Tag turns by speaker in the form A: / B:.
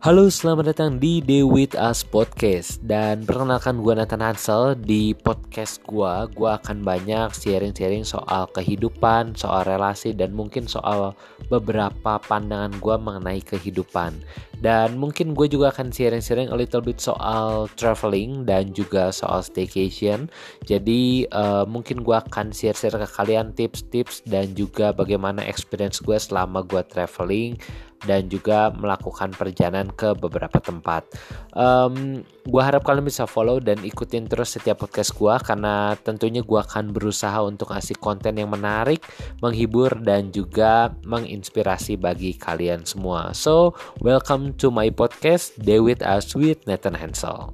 A: Halo, selamat datang di The With Us Podcast. Dan perkenalkan gue Nathan Hansel. Di podcast gue, gue akan banyak sharing-sharing soal kehidupan Soal relasi dan mungkin soal beberapa pandangan gue mengenai kehidupan. Dan mungkin gue juga akan sharing-sharing a little bit soal traveling Dan juga soal staycation. Jadi uh, mungkin gue akan share-share ke kalian tips-tips Dan juga bagaimana experience gue selama gue traveling dan juga melakukan perjalanan ke beberapa tempat. Um, gue harap kalian bisa follow dan ikutin terus setiap podcast gue karena tentunya gue akan berusaha untuk ngasih konten yang menarik, menghibur dan juga menginspirasi bagi kalian semua. So welcome to my podcast Us with Nathan Hansel.